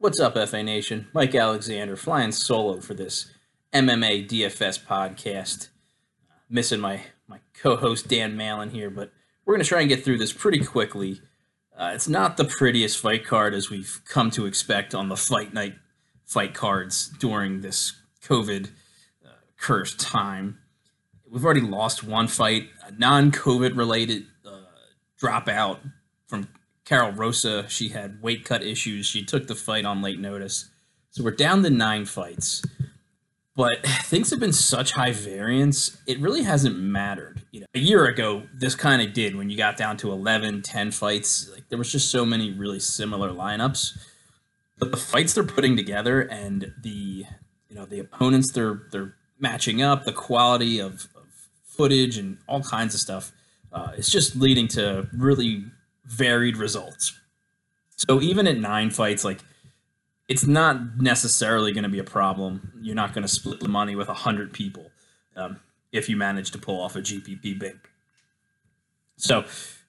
What's up, FA Nation? Mike Alexander flying solo for this MMA DFS podcast. missing my, my co host Dan Malin here, but we're going to try and get through this pretty quickly. Uh, it's not the prettiest fight card as we've come to expect on the fight night fight cards during this COVID uh, cursed time. We've already lost one fight, a non COVID related uh, dropout from Karol Rosa, she had weight cut issues. She took the fight on late notice. So we're down to nine fights. But things have been such high variance, it really hasn't mattered. You know, a year ago, this kind of did when you got down to 11, 10 fights. Like there was just so many really similar lineups. But the fights they're putting together and the you know the opponents they're they're matching up, the quality of, of footage and all kinds of stuff, uh, it's just leading to really varied results. So even at nine fights, like it's not necessarily going to be a problem. You're not going to split the money with a hundred people um, if you manage to pull off a GPP big. So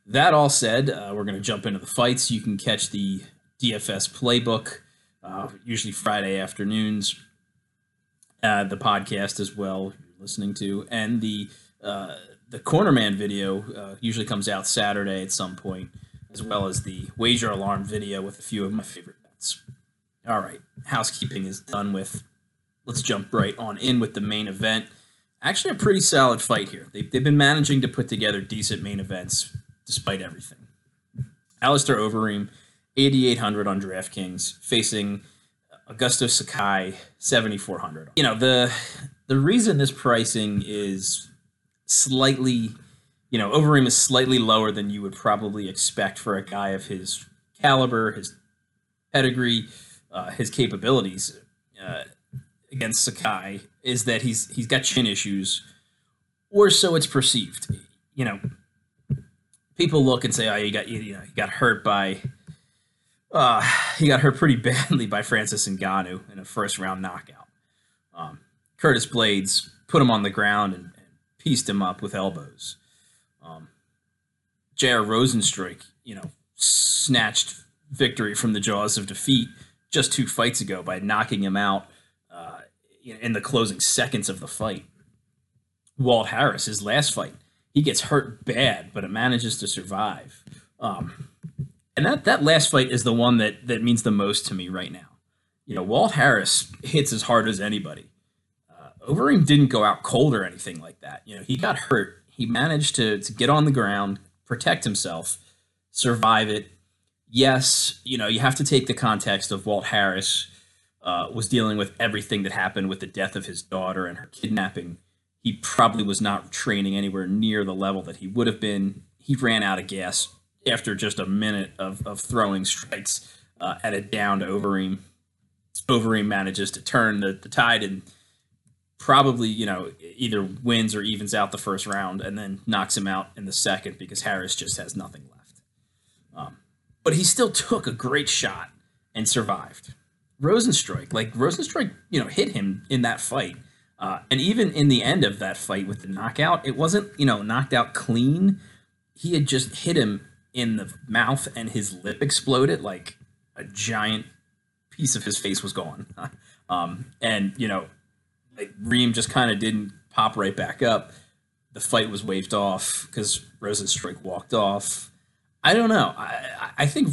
that all said, uh, we're going to jump into the fights. You can catch the DFS playbook uh, usually Friday afternoons. Uh, the podcast as well you're listening to, and the uh, the Cornerman video uh, usually comes out Saturday at some point as well as the wager alarm video with a few of my favorite bets. All right, housekeeping is done with. Let's jump right on in with the main event. Actually, a pretty solid fight here. They've, they've been managing to put together decent main events despite everything. Alistair Overeem, 8,800 on DraftKings, facing Augusto Sakai, 7,400. You know, the the reason this pricing is slightly you know, Overeem is slightly lower than you would probably expect for a guy of his caliber, his pedigree, uh, his capabilities uh, against Sakai. Is that he's he's got chin issues, or so it's perceived. You know, people look and say, "Oh, you got you know, he got hurt by." Uh, he got hurt pretty badly by Francis Ngannou in a first round knockout. Um, Curtis Blaydes put him on the ground and, and pieced him up with elbows. J.R. Rozenstruik, you know, snatched victory from the jaws of defeat just two fights ago by knocking him out uh, in the closing seconds of the fight. Walt Harris, his last fight, he gets hurt bad, but it manages to survive. Um, and that, that last fight is the one that, that means the most to me right now. You know, Walt Harris hits as hard as anybody. Uh, Overeem didn't go out cold or anything like that. You know, he got hurt he managed to, to get on the ground, protect himself, survive it. Yes, you know, you have to take the context of Walt Harris uh, was dealing with everything that happened with the death of his daughter and her kidnapping. He probably was not training anywhere near the level that he would have been. He ran out of gas after just a minute of, of throwing strikes uh, at a down to Overeem. Overeem manages to turn the, the tide and probably you know either wins or evens out the first round and then knocks him out in the second because Harris just has nothing left. Um, but he still took a great shot and survived. Rozenstruik, like Rozenstruik, you know, hit him in that fight. Uh, and even in the end of that fight with the knockout, it wasn't, you know, knocked out clean. He had just hit him in the mouth and his lip exploded like a giant piece of his face was gone. um, and, you know, like Reem just kind of didn't pop right back up. The fight was waved off because Rozenstruik walked off. I don't know. I, I think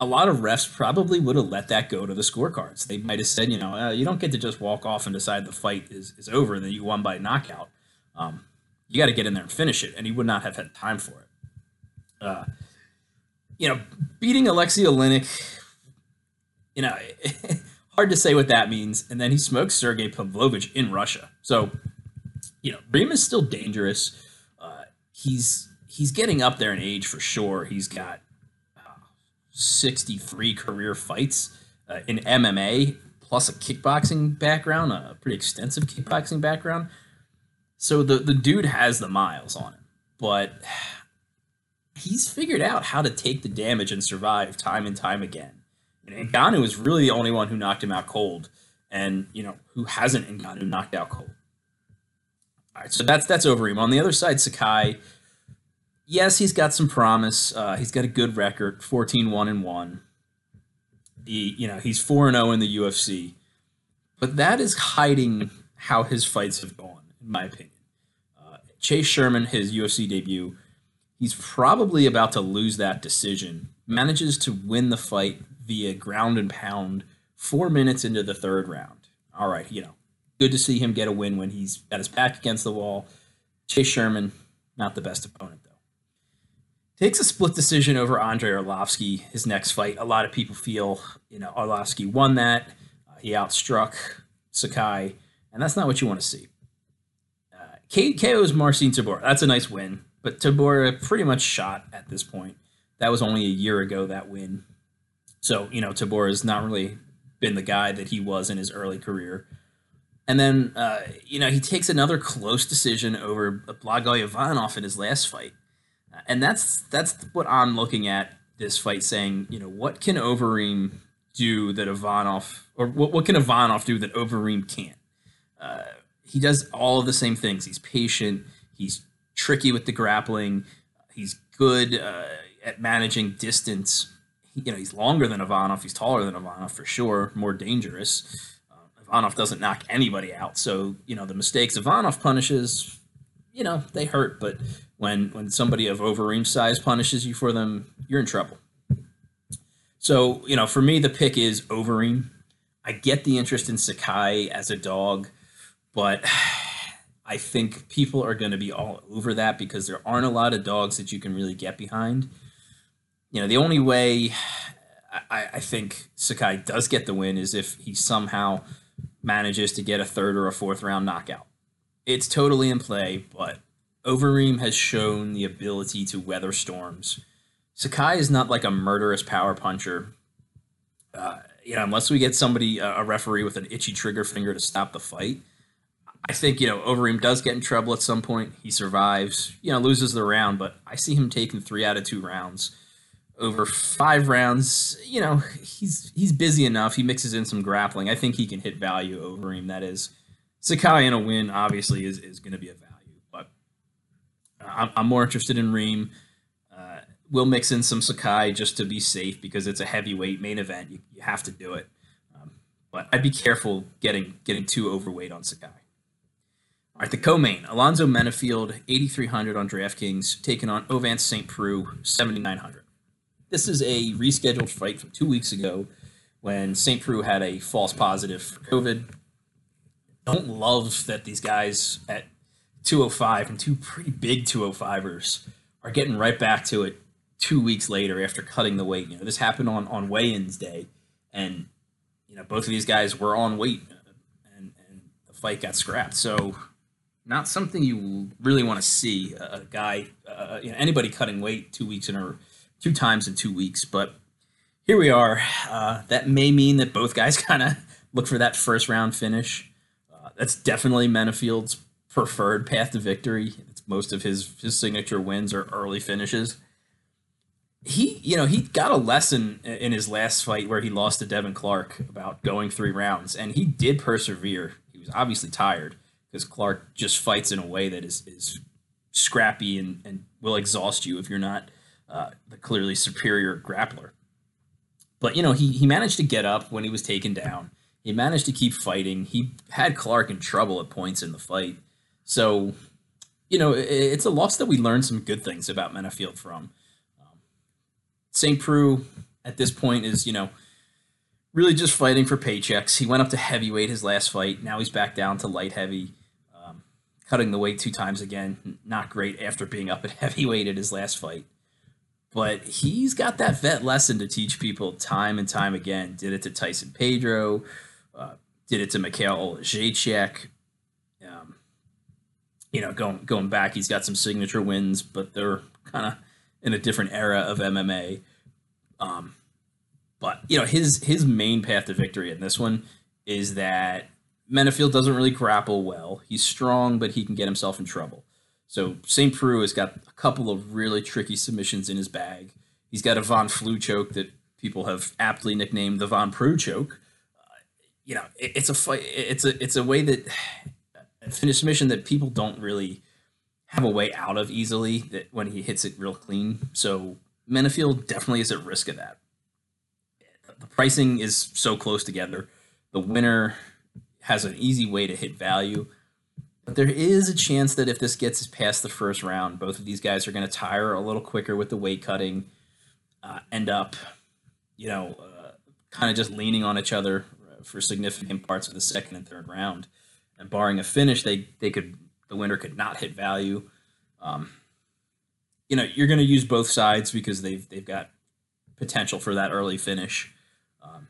a lot of refs probably would have let that go to the scorecards. They might have said, you know, uh, you don't get to just walk off and decide the fight is, is over and then you won by knockout. Um, you got to get in there and finish it, and he would not have had time for it. Uh, you know, beating Alexei Oleinik, you know, hard to say what that means. And then he smokes Sergey Pavlovich in Russia. So, you know, Reem is still dangerous. Uh, he's he's getting up there in age for sure. He's got uh, 63 career fights uh, in MMA plus a kickboxing background, a pretty extensive kickboxing background. So the the dude has the miles on him, but he's figured out how to take the damage and survive time and time again. And Ngannou is really the only one who knocked him out cold, and you know who hasn't Ngannou knocked out cold. All right, so that's that's Overeem. On the other side, Sakai. Yes, he's got some promise. Uh, he's got a good record, 14 1 and 1. He, you know, he's 4 0 in the UFC. But that is hiding how his fights have gone, in my opinion. Uh, Chase Sherman, his UFC debut, he's probably about to lose that decision. Manages to win the fight via ground and pound four minutes into the third round. All right, you know, good to see him get a win when he's got his back against the wall. Chase Sherman, not the best opponent, though. Takes a split decision over Andrei Arlovsky, his next fight. A lot of people feel, you know, Arlovsky won that. Uh, he outstruck Sakai, and that's not what you want to see. Uh, KO's Marcin Tybura. That's a nice win, but Tybura pretty much shot at this point. That was only a year ago, that win. So, you know, Tybura has not really been the guy that he was in his early career. And then, uh, you know, he takes another close decision over Blagoy Ivanov in his last fight and that's that's what I'm looking at this fight, saying, you know, what can Overeem do that Ivanov, or what, what can Ivanov do that Overeem can't? Uh, he does all of the same things. He's patient. He's tricky with the grappling. He's good uh, at managing distance. You know, he's longer than Ivanov. He's taller than Ivanov for sure. More dangerous. Uh, Ivanov doesn't knock anybody out. So you know the mistakes Ivanov punishes, you know, they hurt. But when when somebody of Overeem size punishes you for them, you're in trouble. So you know, for me, the pick is Overeem. I get the interest in Sakai as a dog, but I think people are going to be all over that because there aren't a lot of dogs that you can really get behind. You know, the only way I, I think Sakai does get the win is if he somehow manages to get a third or a fourth round knockout. It's totally in play, but Overeem has shown the ability to weather storms. Sakai is not like a murderous power puncher. Uh, you know, unless we get somebody, a referee with an itchy trigger finger to stop the fight, I think, you know, Overeem does get in trouble at some point. He survives, you know, loses the round, but I see him taking three out of two rounds. Over five rounds, you know, he's he's busy enough. He mixes in some grappling. I think he can hit value over him. That is, Sakai in a win obviously is, is going to be a value. But I'm, I'm more interested in Reem. Uh, we'll mix in some Sakai just to be safe because it's a heavyweight main event. You, you have to do it. Um, but I'd be careful getting getting too overweight on Sakai. All right, the co-main, Alonzo Menifield, 8,300 on DraftKings, taking on Ovince St. Preux, 7,900. This is a rescheduled fight from two weeks ago when St. Preux had a false positive for COVID. Don't love that these guys at 205 and two pretty big 205ers are getting right back to it two weeks later after cutting the weight. You know, this happened on on weigh-ins day, and you know both of these guys were on weight, and and the fight got scrapped. So not something you really want to see a guy, uh, you know, anybody cutting weight two weeks in a two times in two weeks. But here we are. Uh, that may mean that both guys kind of look for that first round finish. Uh, that's definitely Menifield's preferred path to victory. It's most of his his signature wins are early finishes. He, you know, he got a lesson in his last fight where he lost to Devin Clark about going three rounds, and he did persevere. He was obviously tired because Clark just fights in a way that is is scrappy and, and will exhaust you if you're not uh, the clearly superior grappler. But you know, he he managed to get up when he was taken down. He managed to keep fighting. He had Clark in trouble at points in the fight. So, you know, it's a loss that we learned some good things about Menifield from. Um, St. Preux at this point is, you know, really just fighting for paychecks. He went up to heavyweight his last fight. Now he's back down to light heavy, um, cutting the weight two times again. Not great after being up at heavyweight at his last fight. But he's got that vet lesson to teach people time and time again. Did it to Tyson Pedro, uh, did it to Mikhail Jacek, you know, going going back, he's got some signature wins, but they're kind of in a different era of MMA. Um, but you know, his his main path to victory in this one is that Menifield doesn't really grapple well. He's strong, but he can get himself in trouble. So St. Preux has got a couple of really tricky submissions in his bag. He's got a Von Flue choke that people have aptly nicknamed the Von Preux choke. Uh, you know, it, it's a fight. It's a it's a way that a finish submission that people don't really have a way out of easily that when he hits it real clean. So Menifield definitely is at risk of that. the pricing is so close together. The winner has an easy way to hit value. But there is a chance that if this gets past the first round, both of these guys are going to tire a little quicker with the weight cutting, uh, end up, you know, uh, kind of just leaning on each other for significant parts of the second and third round. And barring a finish, they they could the winner could not hit value. Um, you know, you're going to use both sides because they've they've got potential for that early finish. Um,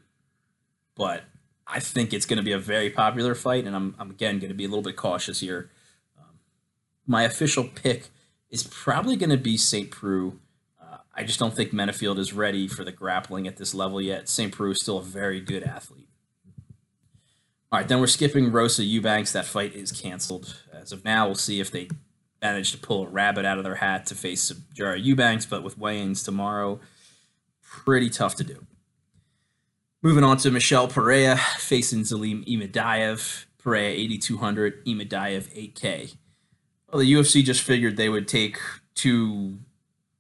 but I think it's going to be a very popular fight, and I'm, I'm again going to be a little bit cautious here. Um, my official pick is probably going to be St. Preux. Uh, I just don't think Menifield is ready for the grappling at this level yet. St. Preux is still a very good athlete. All right, then we're skipping Rosa Eubanks. That fight is canceled. As of now, we'll see if they manage to pull a rabbit out of their hat to face Jara Eubanks, but with weigh-ins tomorrow, pretty tough to do. Moving on to Michel Pereira facing Zelim Imadaev. Pereira 8,200, Imadaev 8K. Well, the UFC just figured they would take two,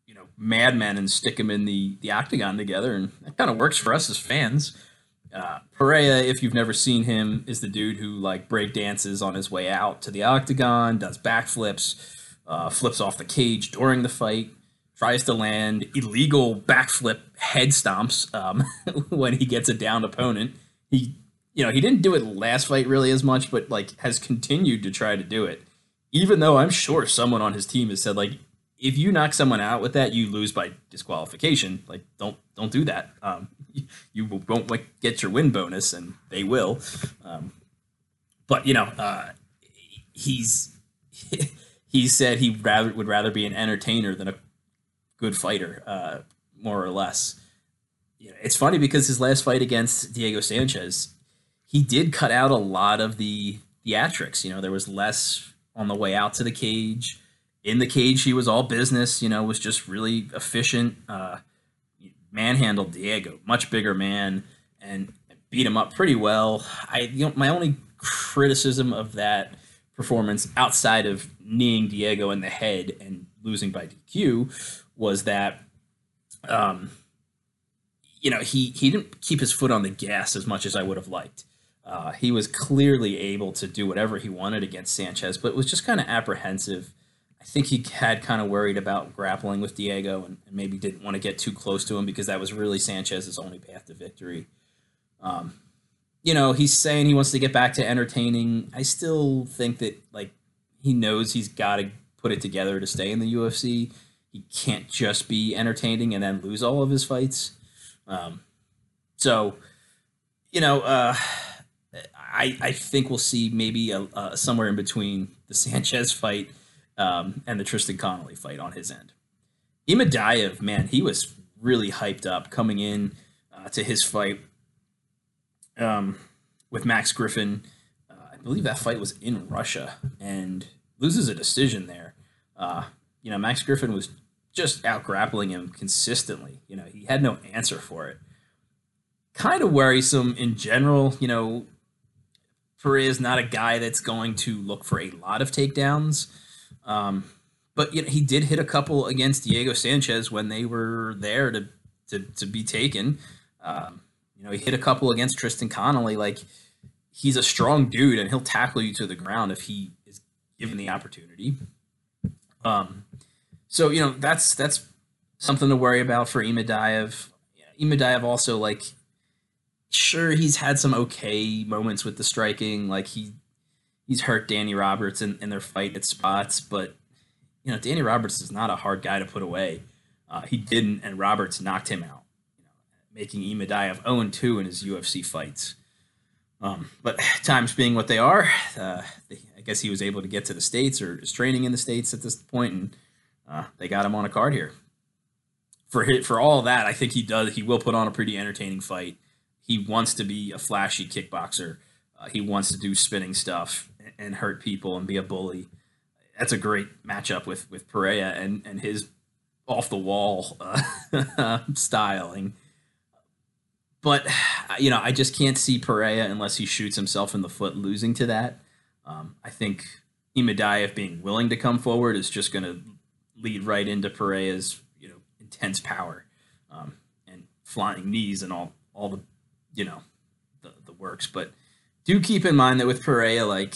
you know, madmen and stick them in the, the octagon together, and that kind of works for us as fans. Uh, Pereira, if you've never seen him, is the dude who like break dances on his way out to the octagon, does backflips, uh, flips off the cage during the fight tries to land illegal backflip head stomps um, when he gets a downed opponent. He, you know, he didn't do it last fight really as much, but like has continued to try to do it. Even though I'm sure someone on his team has said like, if you knock someone out with that, you lose by disqualification. Like, don't don't do that. Um, you won't like, get your win bonus, and they will. Um, but you know, uh, he's he said he rather would rather be an entertainer than a good fighter, uh, more or less. You know, it's funny because his last fight against Diego Sanchez, he did cut out a lot of the theatrics. You know, there was less on the way out to the cage. In the cage, he was all business. You know, was just really efficient. Uh, manhandled Diego, much bigger man, and beat him up pretty well. I, you know, my only criticism of that performance outside of kneeing Diego in the head and losing by DQ was that um, you know he he didn't keep his foot on the gas as much as I would have liked. Uh, he was clearly able to do whatever he wanted against Sanchez, but was just kind of apprehensive. I think he had kind of worried about grappling with Diego and, and, maybe didn't want to get too close to him because that was really Sanchez's only path to victory. Um, you know, he's saying he wants to get back to entertaining. I still think that like he knows he's got to put it together to stay in the UFC he can't just be entertaining and then lose all of his fights. Um, so, you know, uh, I I think we'll see maybe a, a somewhere in between the Sanchez fight um, and the Tristan Connelly fight on his end. Imadaev, man, he was really hyped up coming in uh, to his fight um, with Max Griffin. Uh, I believe that fight was in Russia and loses a decision there. Uh, you know, Max Griffin was just out grappling him consistently. You know, he had no answer for it. Kind of worrisome in general. You know, Pereira is not a guy that's going to look for a lot of takedowns. Um, but you know, he did hit a couple against Diego Sanchez when they were there to to, to be taken. Um, you know, he hit a couple against Tristan Connelly. Like he's a strong dude, and he'll tackle you to the ground if he is given the opportunity. Um, so you know that's that's something to worry about for Imadaev. Imadaev also like sure he's had some okay moments with the striking, like he he's hurt Danny Roberts in, in their fight at spots, but you know Danny Roberts is not a hard guy to put away. Uh, he didn't, and Roberts knocked him out, you know, making Imadaev 0 2 in his UFC fights. Um, but times being what they are, uh, guess he was able to get to the states or is training in the states at this point, and uh, they got him on a card here. For his, for all that, I think he does. He will put on a pretty entertaining fight. He wants to be a flashy kickboxer. Uh, he wants to do spinning stuff and, and, hurt people and be a bully. That's a great matchup with with Pereira and and his off the wall uh, styling. But you know, I just can't see Pereira unless he shoots himself in the foot losing to that. Um, I think Imadaev being willing to come forward is just going to lead right into Pereira's you know intense power um, and flying knees and all all the you know the, the works. But do keep in mind that with Pereira, like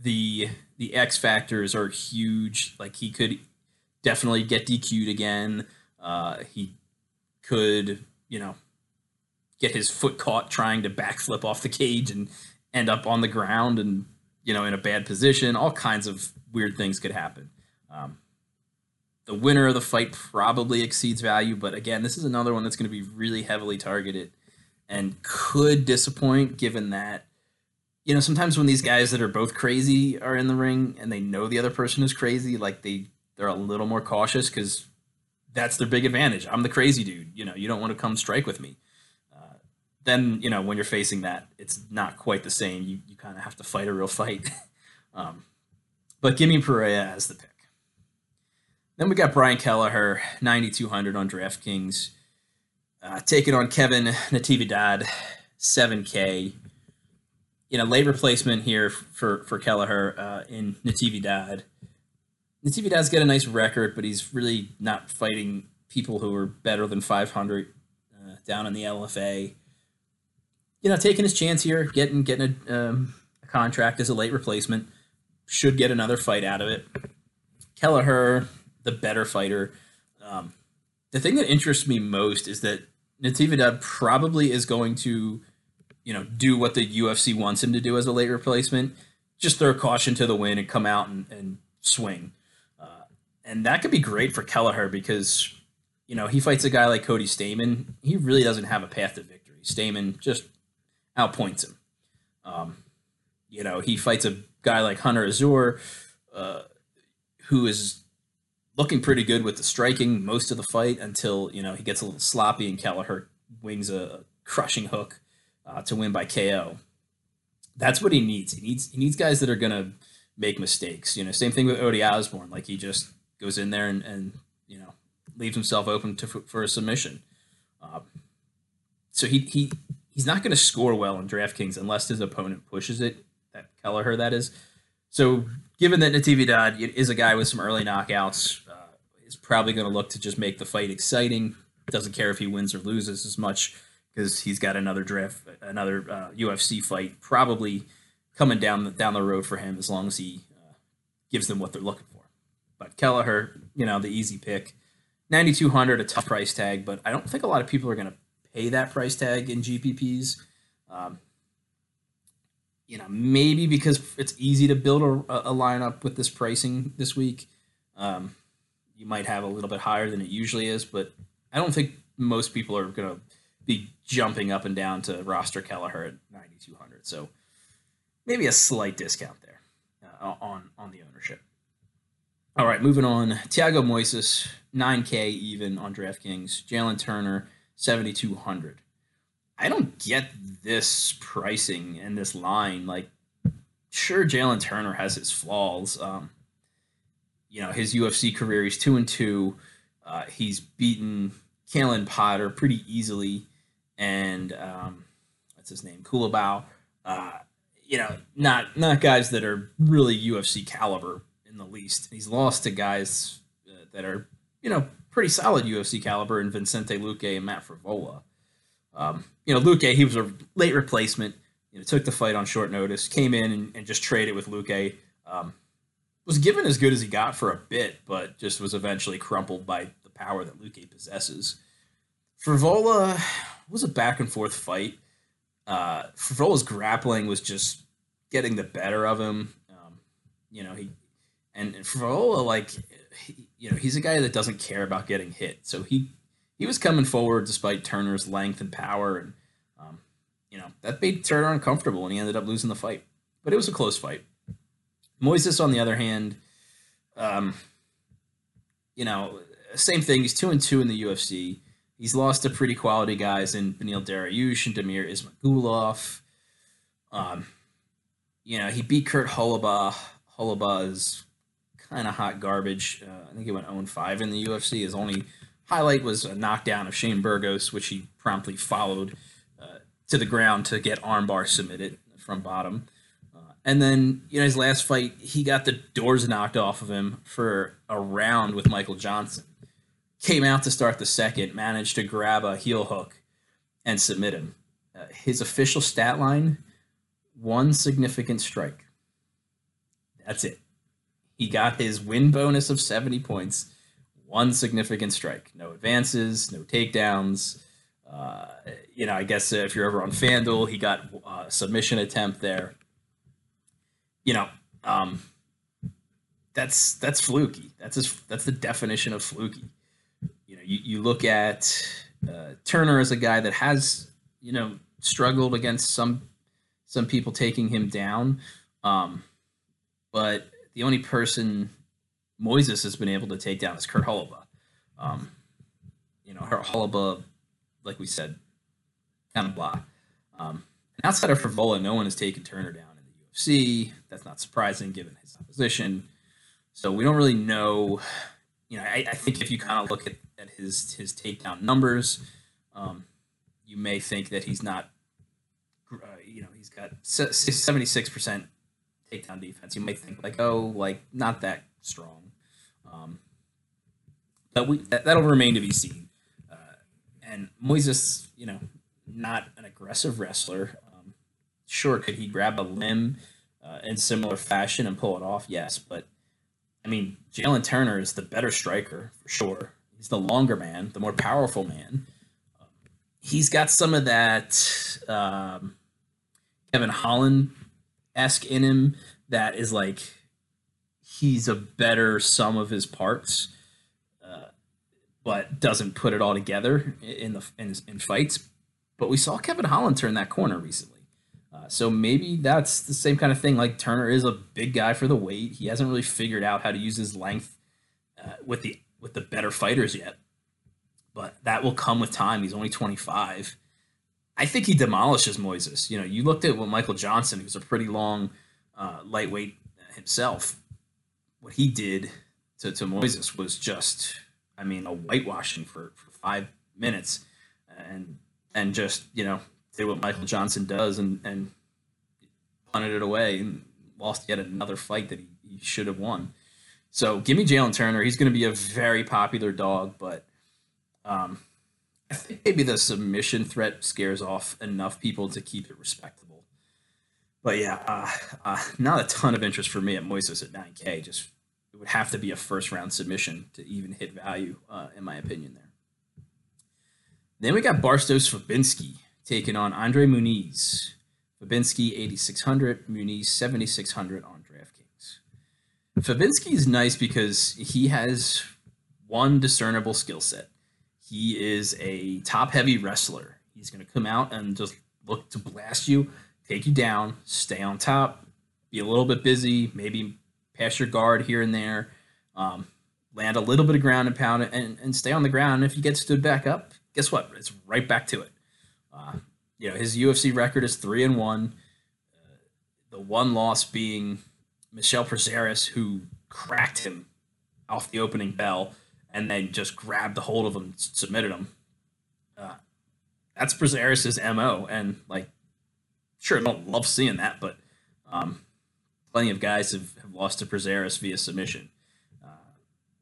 the the X factors are huge. Like he could definitely get DQ'd again. Uh, he could, you know, get his foot caught trying to backflip off the cage and end up on the ground and you know in a bad position. All kinds of weird things could happen. Um, the winner of the fight probably exceeds value, but again, this is another one that's going to be really heavily targeted and could disappoint given that you know sometimes when these guys that are both crazy are in the ring and they know the other person is crazy, like they they're a little more cautious because that's their big advantage. I'm the crazy dude. You know, you don't want to come strike with me. Then you know when you're facing that, it's not quite the same. You you kind of have to fight a real fight. um, but give me Pereira as the pick. Then we got Brian Kelleher, 9,200 on DraftKings, uh, taking on Kevin Natividad, 7K. You know, late replacement here for for Kelleher uh, in Natividad. Natividad's got a nice record, but he's really not fighting people who are better than 500 uh, down in the LFA. You know, taking his chance here, getting getting a, um, a contract as a late replacement, should get another fight out of it. Kelleher, the better fighter. Um, the thing that interests me most is that Natividad probably is going to, you know, do what the UFC wants him to do as a late replacement. Just throw caution to the wind and come out and, and swing. Uh, and that could be great for Kelleher because, you know, he fights a guy like Cody Stamann. He really doesn't have a path to victory. Stamann just outpoints him. Um, you know, he fights a guy like Hunter Azure, uh, who is looking pretty good with the striking most of the fight until you know he gets a little sloppy and Kelleher wings a crushing hook uh, to win by KO. That's what he needs. He needs he needs guys that are gonna make mistakes. You know, same thing with Ode Osbourne. Like he just goes in there and, and you know leaves himself open to for a submission. Um, so he he he's not going to score well in DraftKings unless his opponent pushes it. That Kelleher, that is. So given that Natividad is a guy with some early knockouts, is probably going to look to just make the fight exciting. Doesn't care if he wins or loses as much because he's got another draft, another uh, UFC fight probably coming down the, down the road for him as long as he uh, gives them what they're looking for. But Kelleher, you know, the easy pick, ninety two hundred, a tough price tag, but I don't think a lot of people are going to pay that price tag in GPPs. Um, you know, maybe because it's easy to build a, a lineup with this pricing this week. Um, you might have a little bit higher than it usually is, but I don't think most people are going to be jumping up and down to roster Kelleher at 9,200. So maybe a slight discount there uh, on on the ownership. All right, moving on. Thiago Moises, 9K even on DraftKings. Jalen Turner, 7,200. I don't get this pricing and this line. Like, sure, Jalen Turner has his flaws. Um, you know his UFC career. He's two and two. Uh, he's beaten Callan Potter pretty easily, and um, what's his name, Culibao. Uh, you know, not not guys that are really UFC caliber in the least. He's lost to guys uh, that are you know pretty solid UFC caliber in Vicente Luque and Matt Frevola. Um, you know, Luque he was a late replacement. You know, took the fight on short notice, came in and, and just traded with Luque. Um, was given as good as he got for a bit, but just was eventually crumpled by the power that Luque possesses. Frevola was a back and forth fight. Uh, Frevola's grappling was just getting the better of him. Um, you know, he and, and Frevola, like, he, you know, he's a guy that doesn't care about getting hit. So he he was coming forward despite Turner's length and power, and um, you know that made Turner uncomfortable, and he ended up losing the fight. But it was a close fight. Moises, on the other hand, um, you know, same thing. He's two and two in the UFC. He's lost to pretty quality guys in Beneil Dariush and Damir Ismagulov. Um, you know, he beat Kurt Holobaugh. Holobaugh is kind of hot garbage. Uh, I think he went 0 5 in the UFC. His only highlight was a knockdown of Shane Burgos, which he promptly followed uh, to the ground to get armbar submitted from bottom. And then, you know, his last fight, he got the doors knocked off of him for a round with Michael Johnson. Came out to start the second, managed to grab a heel hook, and submit him. Uh, his official stat line one significant strike. That's it. He got his win bonus of 70 points, one significant strike. No advances, no takedowns. Uh, you know, I guess if you're ever on FanDuel, he got a submission attempt there. You know, um, that's that's fluky. That's his, that's the definition of fluky. You know, you, you look at uh, Turner as a guy that has you know struggled against some some people taking him down, um, but the only person Moises has been able to take down is Kurt Holobaugh. Um, you know, Holobaugh, like we said, kind of blah. Um, and outside of Frevola, no one has taken Turner down in the UFC. That's not surprising given his opposition. So we don't really know. You know, I, I think if you kind of look at, at his his takedown numbers, um, you may think that he's not. Uh, you know, he's got seventy six percent takedown defense. You might think like, oh, like not that strong. Um, but we that, will remain to be seen. Uh, and Moises, you know, not an aggressive wrestler. Um, sure, could he grab a limb uh, in similar fashion and pull it off? Yes, but I mean, Jalen Turner is the better striker for sure. He's the longer man, the more powerful man. he's got some of that um, Kevin Holland esque in him that is like he's a better sum of his parts, uh, but doesn't put it all together in the in, in fights. But we saw Kevin Holland turn that corner recently. Uh, so maybe that's the same kind of thing. Like Turner is a big guy for the weight. He hasn't really figured out how to use his length uh, with the with the better fighters yet. But that will come with time. He's only 25. I think he demolishes Moises. You know, you looked at what Michael Johnson, who's a pretty long uh, lightweight himself, what he did to, to Moises was just, I mean, a whitewashing for, for five minutes, and and just you know did what Michael Johnson does and and punted it away and lost yet another fight that he, he should have won. So give me Jalen Turner. He's going to be a very popular dog, but um, I think maybe the submission threat scares off enough people to keep it respectable. But yeah, uh, uh, not a ton of interest for me at Moises at 9K. Just it would have to be a first round submission to even hit value, uh, in my opinion. There. Then we got Bartosz Fabinski taking on Andre Muniz. Fabinski 8600, Muniz 7600 on DraftKings. Fabinski is nice because he has one discernible skill set. He is a top heavy wrestler. He's going to come out and just look to blast you, take you down, stay on top, be a little bit busy, maybe pass your guard here and there, um, land a little bit of ground and pound and, and stay on the ground. And if you get stood back up, guess what? It's right back to it. Uh, you know, his UFC record is three and one. Uh, the one loss being Michel Prazeres, who cracked him off the opening bell and then just grabbed a hold of him, submitted him. Uh, that's Prazeres' mo, and like, sure, I don't love seeing that, but um, plenty of guys have, have lost to Prazeres via submission. Uh,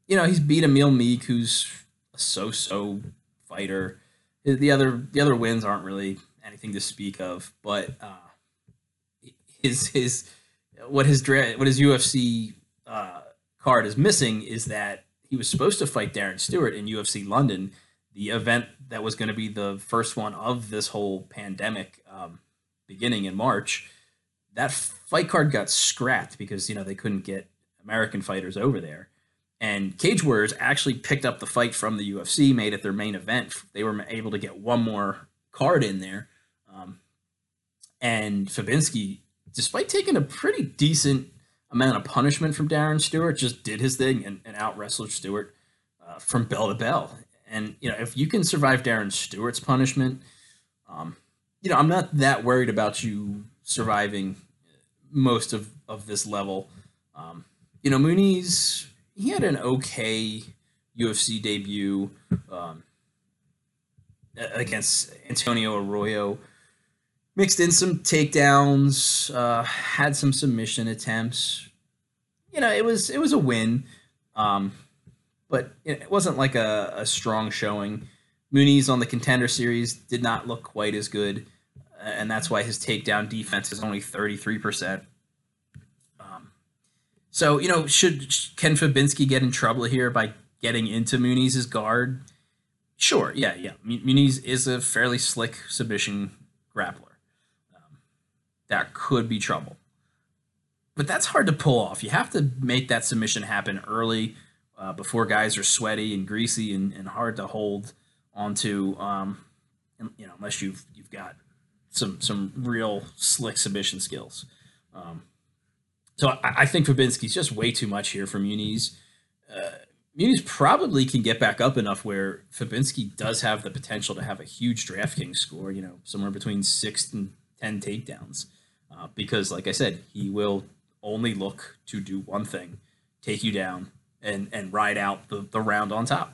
you know, he's beat Emil Meek, who's a so-so fighter the other the other wins aren't really anything to speak of, but uh, his his what his what his UFC uh, card is missing is that he was supposed to fight Darren Stewart in UFC London, the event that was going to be the first one of this whole pandemic um, beginning in March. That fight card got scrapped because you know they couldn't get American fighters over there. And Cage Warriors actually picked up the fight from the UFC, made it their main event. They were able to get one more card in there. Um, and Fabinski, despite taking a pretty decent amount of punishment from Darren Stewart, just did his thing and, and out wrestled Stewart uh, from bell to bell. And, you know, if you can survive Darren Stewart's punishment, um, you know, I'm not that worried about you surviving most of, of this level. Um, you know, Muniz he had an okay UFC debut um, against Antonio Arroyo. Mixed in some takedowns, uh, had some submission attempts. You know, it was it was a win, um, but it wasn't like a, a strong showing. Muniz on the contender series did not look quite as good, and that's why his takedown defense is only 33%. Um, so, you know, should Ken Fabinski get in trouble here by getting into Muniz guard? Sure, yeah, yeah. Muniz is a fairly slick submission grappler. That could be trouble. But that's hard to pull off. You have to make that submission happen early uh, before guys are sweaty and greasy and, and hard to hold onto. Um, you know, unless you've you've got some some real slick submission skills. Um, so I, I, think Fabinski's just way too much here for Muniz. Uh, Muniz probably can get back up enough where Fabinski does have the potential to have a huge DraftKings score. You know, somewhere between six and ten takedowns, uh, because like I said, he will only look to do one thing: take you down and and ride out the, the round on top.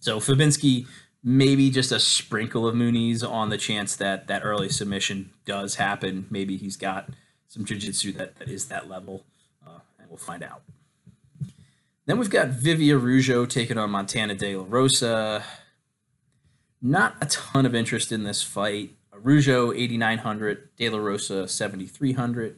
So Fabinski, maybe just a sprinkle of Muniz on the chance that that early submission does happen. Maybe he's got some jiu-jitsu that, that is that level, uh, and we'll find out. Then we've got Viviane Araujo taking on Montana De La Rosa. Not a ton of interest in this fight. Araujo 8,900, De La Rosa 7,300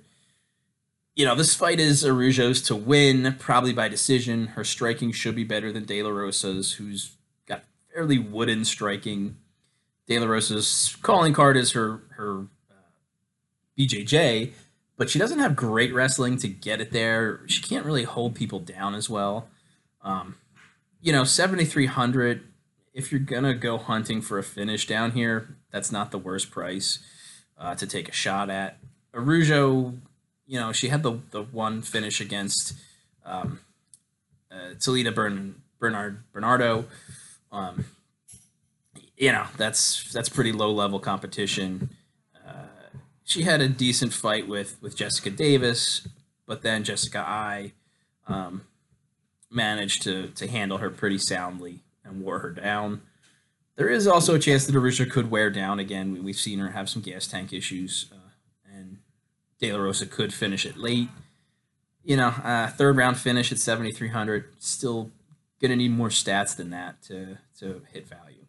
you know, this fight is Araujo's to win, probably by decision. Her striking should be better than De La Rosa's, who's got fairly wooden striking. De La Rosa's calling card is her her uh, BJJ, but she doesn't have great wrestling to get it there. She can't really hold people down as well. Um, you know, 7,300, if you're to go hunting for a finish down here, that's not the worst price uh, to take a shot at. Araujo, you know, she had the the one finish against um, uh, Talita Bern, Bernard Bernardo. Um, you know, that's that's pretty low level competition. Uh, she had a decent fight with with Jessica Davis, but then Jessica I um, managed to to handle her pretty soundly and wore her down. There is also a chance that Araujo could wear down again. We've seen her have some gas tank issues. Uh, De La Rosa could finish it late. You know, uh, third round finish at 7,300. Still going to need more stats than that to, to hit value.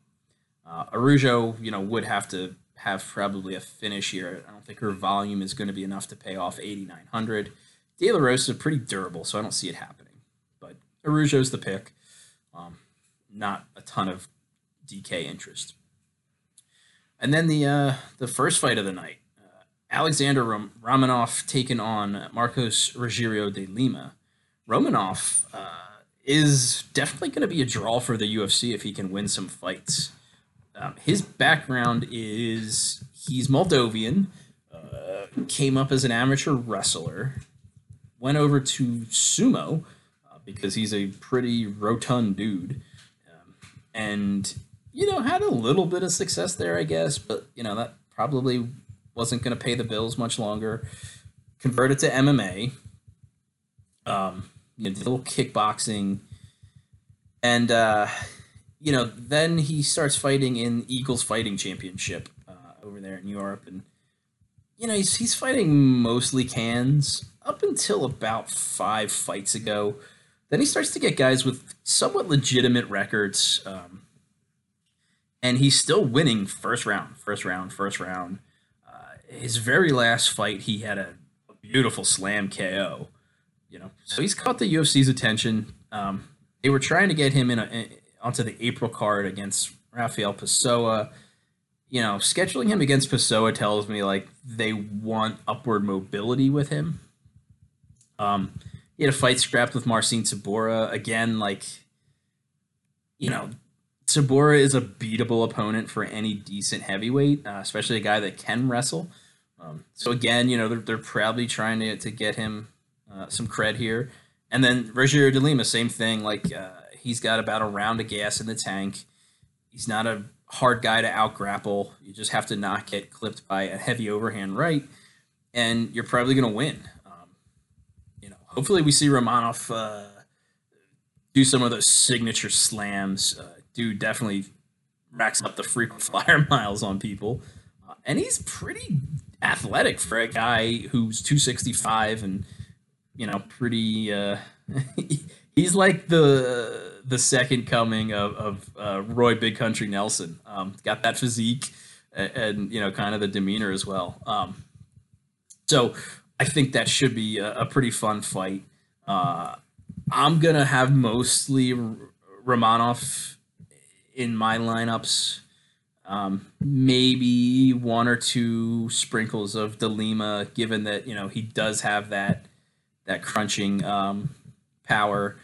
Uh, Araujo, you know, would have to have probably a finish here. I don't think her volume is going to be enough to pay off 8,900. De La Rosa is pretty durable, so I don't see it happening. But Araujo's the pick. Um, not a ton of DK interest. And then the uh, the first fight of the night, Alexander Romanov taking on Marcos Rogerio de Lima. Romanov uh, is definitely going to be a draw for the UFC if he can win some fights. Um, his background is he's Moldovan, uh, came up as an amateur wrestler, went over to sumo uh, because he's a pretty rotund dude, and you know had a little bit of success there, I guess, but you know that probably wasn't going to pay the bills much longer. Converted to MMA. Um, you know, did a little kickboxing, and uh, you know, then he starts fighting in Eagles Fighting Championship uh, over there in Europe, and you know, he's he's fighting mostly cans up until about five fights ago. Then he starts to get guys with somewhat legitimate records, um, and he's still winning first round, first round, first round his very last fight, he had a, a beautiful slam KO. You know, so he's caught the UFC's attention. Um, they were trying to get him in, a, in onto the April card against Rafael Pessoa. You know, scheduling him against Pessoa tells me like they want upward mobility with him. Um, he had a fight scrapped with Marcin Tybura again. Like, you know, Tybura is a beatable opponent for any decent heavyweight, uh, especially a guy that can wrestle. Um, so again, you know, they're, they're probably trying to, to get him uh, some cred here. And then Rogerio de Lima, same thing. Like uh, he's got about a round of gas in the tank. He's not a hard guy to out grapple. You just have to not get clipped by a heavy overhand right, and you're probably going to win. Hopefully we see Romanov uh, do some of those signature slams. Uh, dude definitely racks up the frequent flyer miles on people, uh, and he's pretty athletic for a guy who's 265 and you know pretty uh, he's like the the second coming of, of uh, Roy Big Country Nelson. Um, got that physique and, and, you know kind of the demeanor as well. Um, so I think that should be a, a pretty fun fight. Uh, I'm gonna have mostly Romanov in my lineups. Um, maybe one or two sprinkles of DeLima, given that you know he does have that that crunching um, power,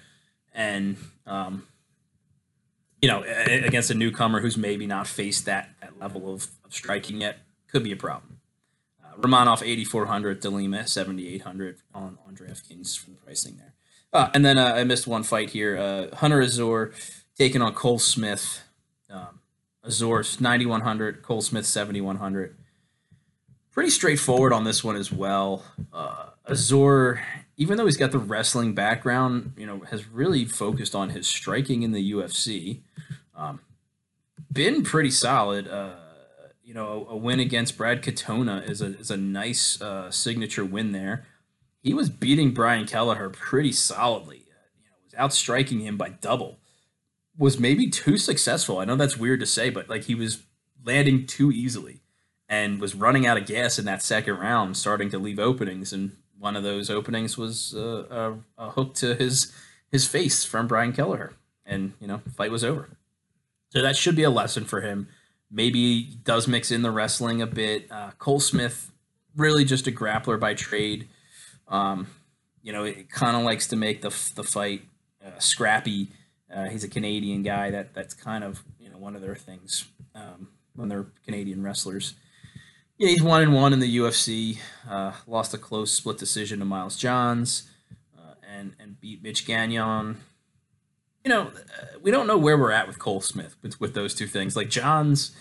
and um, you know against a newcomer who's maybe not faced that, that level of, of striking yet could be a problem. Romanov 8400, DeLima 7800 on on DraftKings for the pricing there. Uh, and then uh, I missed one fight here. Uh, Hunter Azure taking on Cole Smith. Um, Azure's 9100, Cole Smith 7100. Pretty straightforward on this one as well. Uh, Azure, even though he's got the wrestling background, you know, has really focused on his striking in the UFC. Um, been pretty solid. Uh, you know, a, win against Brad Katona is a is a nice uh, signature win there he was beating Brian Kelleher pretty solidly. You know, was outstriking him by double. Was maybe too successful. I know that's weird to say, but like he was landing too easily and was running out of gas in that second round, starting to leave openings. And one of those openings was uh, a, a, hook to his his face from Brian Kelleher, and you know, fight was over. So that should be a lesson for him. Maybe does mix in the wrestling a bit. Uh, Cole Smith, really just a grappler by trade. Um, you know, it kind of likes to make the the fight uh, scrappy. Uh, he's a Canadian guy. That that's kind of you know one of their things um, when they're Canadian wrestlers. Yeah, he's one and one in the UFC. Uh, lost a close split decision to Miles Johns, uh, and and beat Mitch Gagnon. You know, we don't know where we're at with Cole Smith with, with those two things. Like Johns,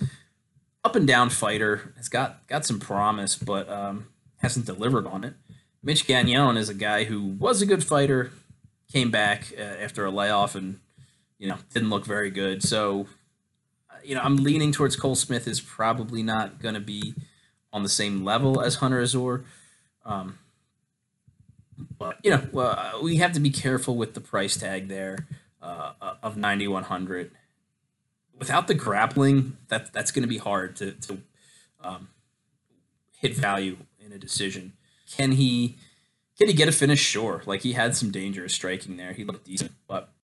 up and down fighter, has got got some promise, but um, hasn't delivered on it. Mitch Gagnon is a guy who was a good fighter, came back uh, after a layoff, and you know didn't look very good. So, uh, you know, I'm leaning towards Cole Smith is probably not going to be on the same level as Hunter Azure. Um, but you know, uh, we have to be careful with the price tag there uh, of 9100. Without the grappling, that that's going to be hard to to um, hit value in a decision. Can he can he get a finish? Sure. Like he had some dangerous striking there. He looked decent, but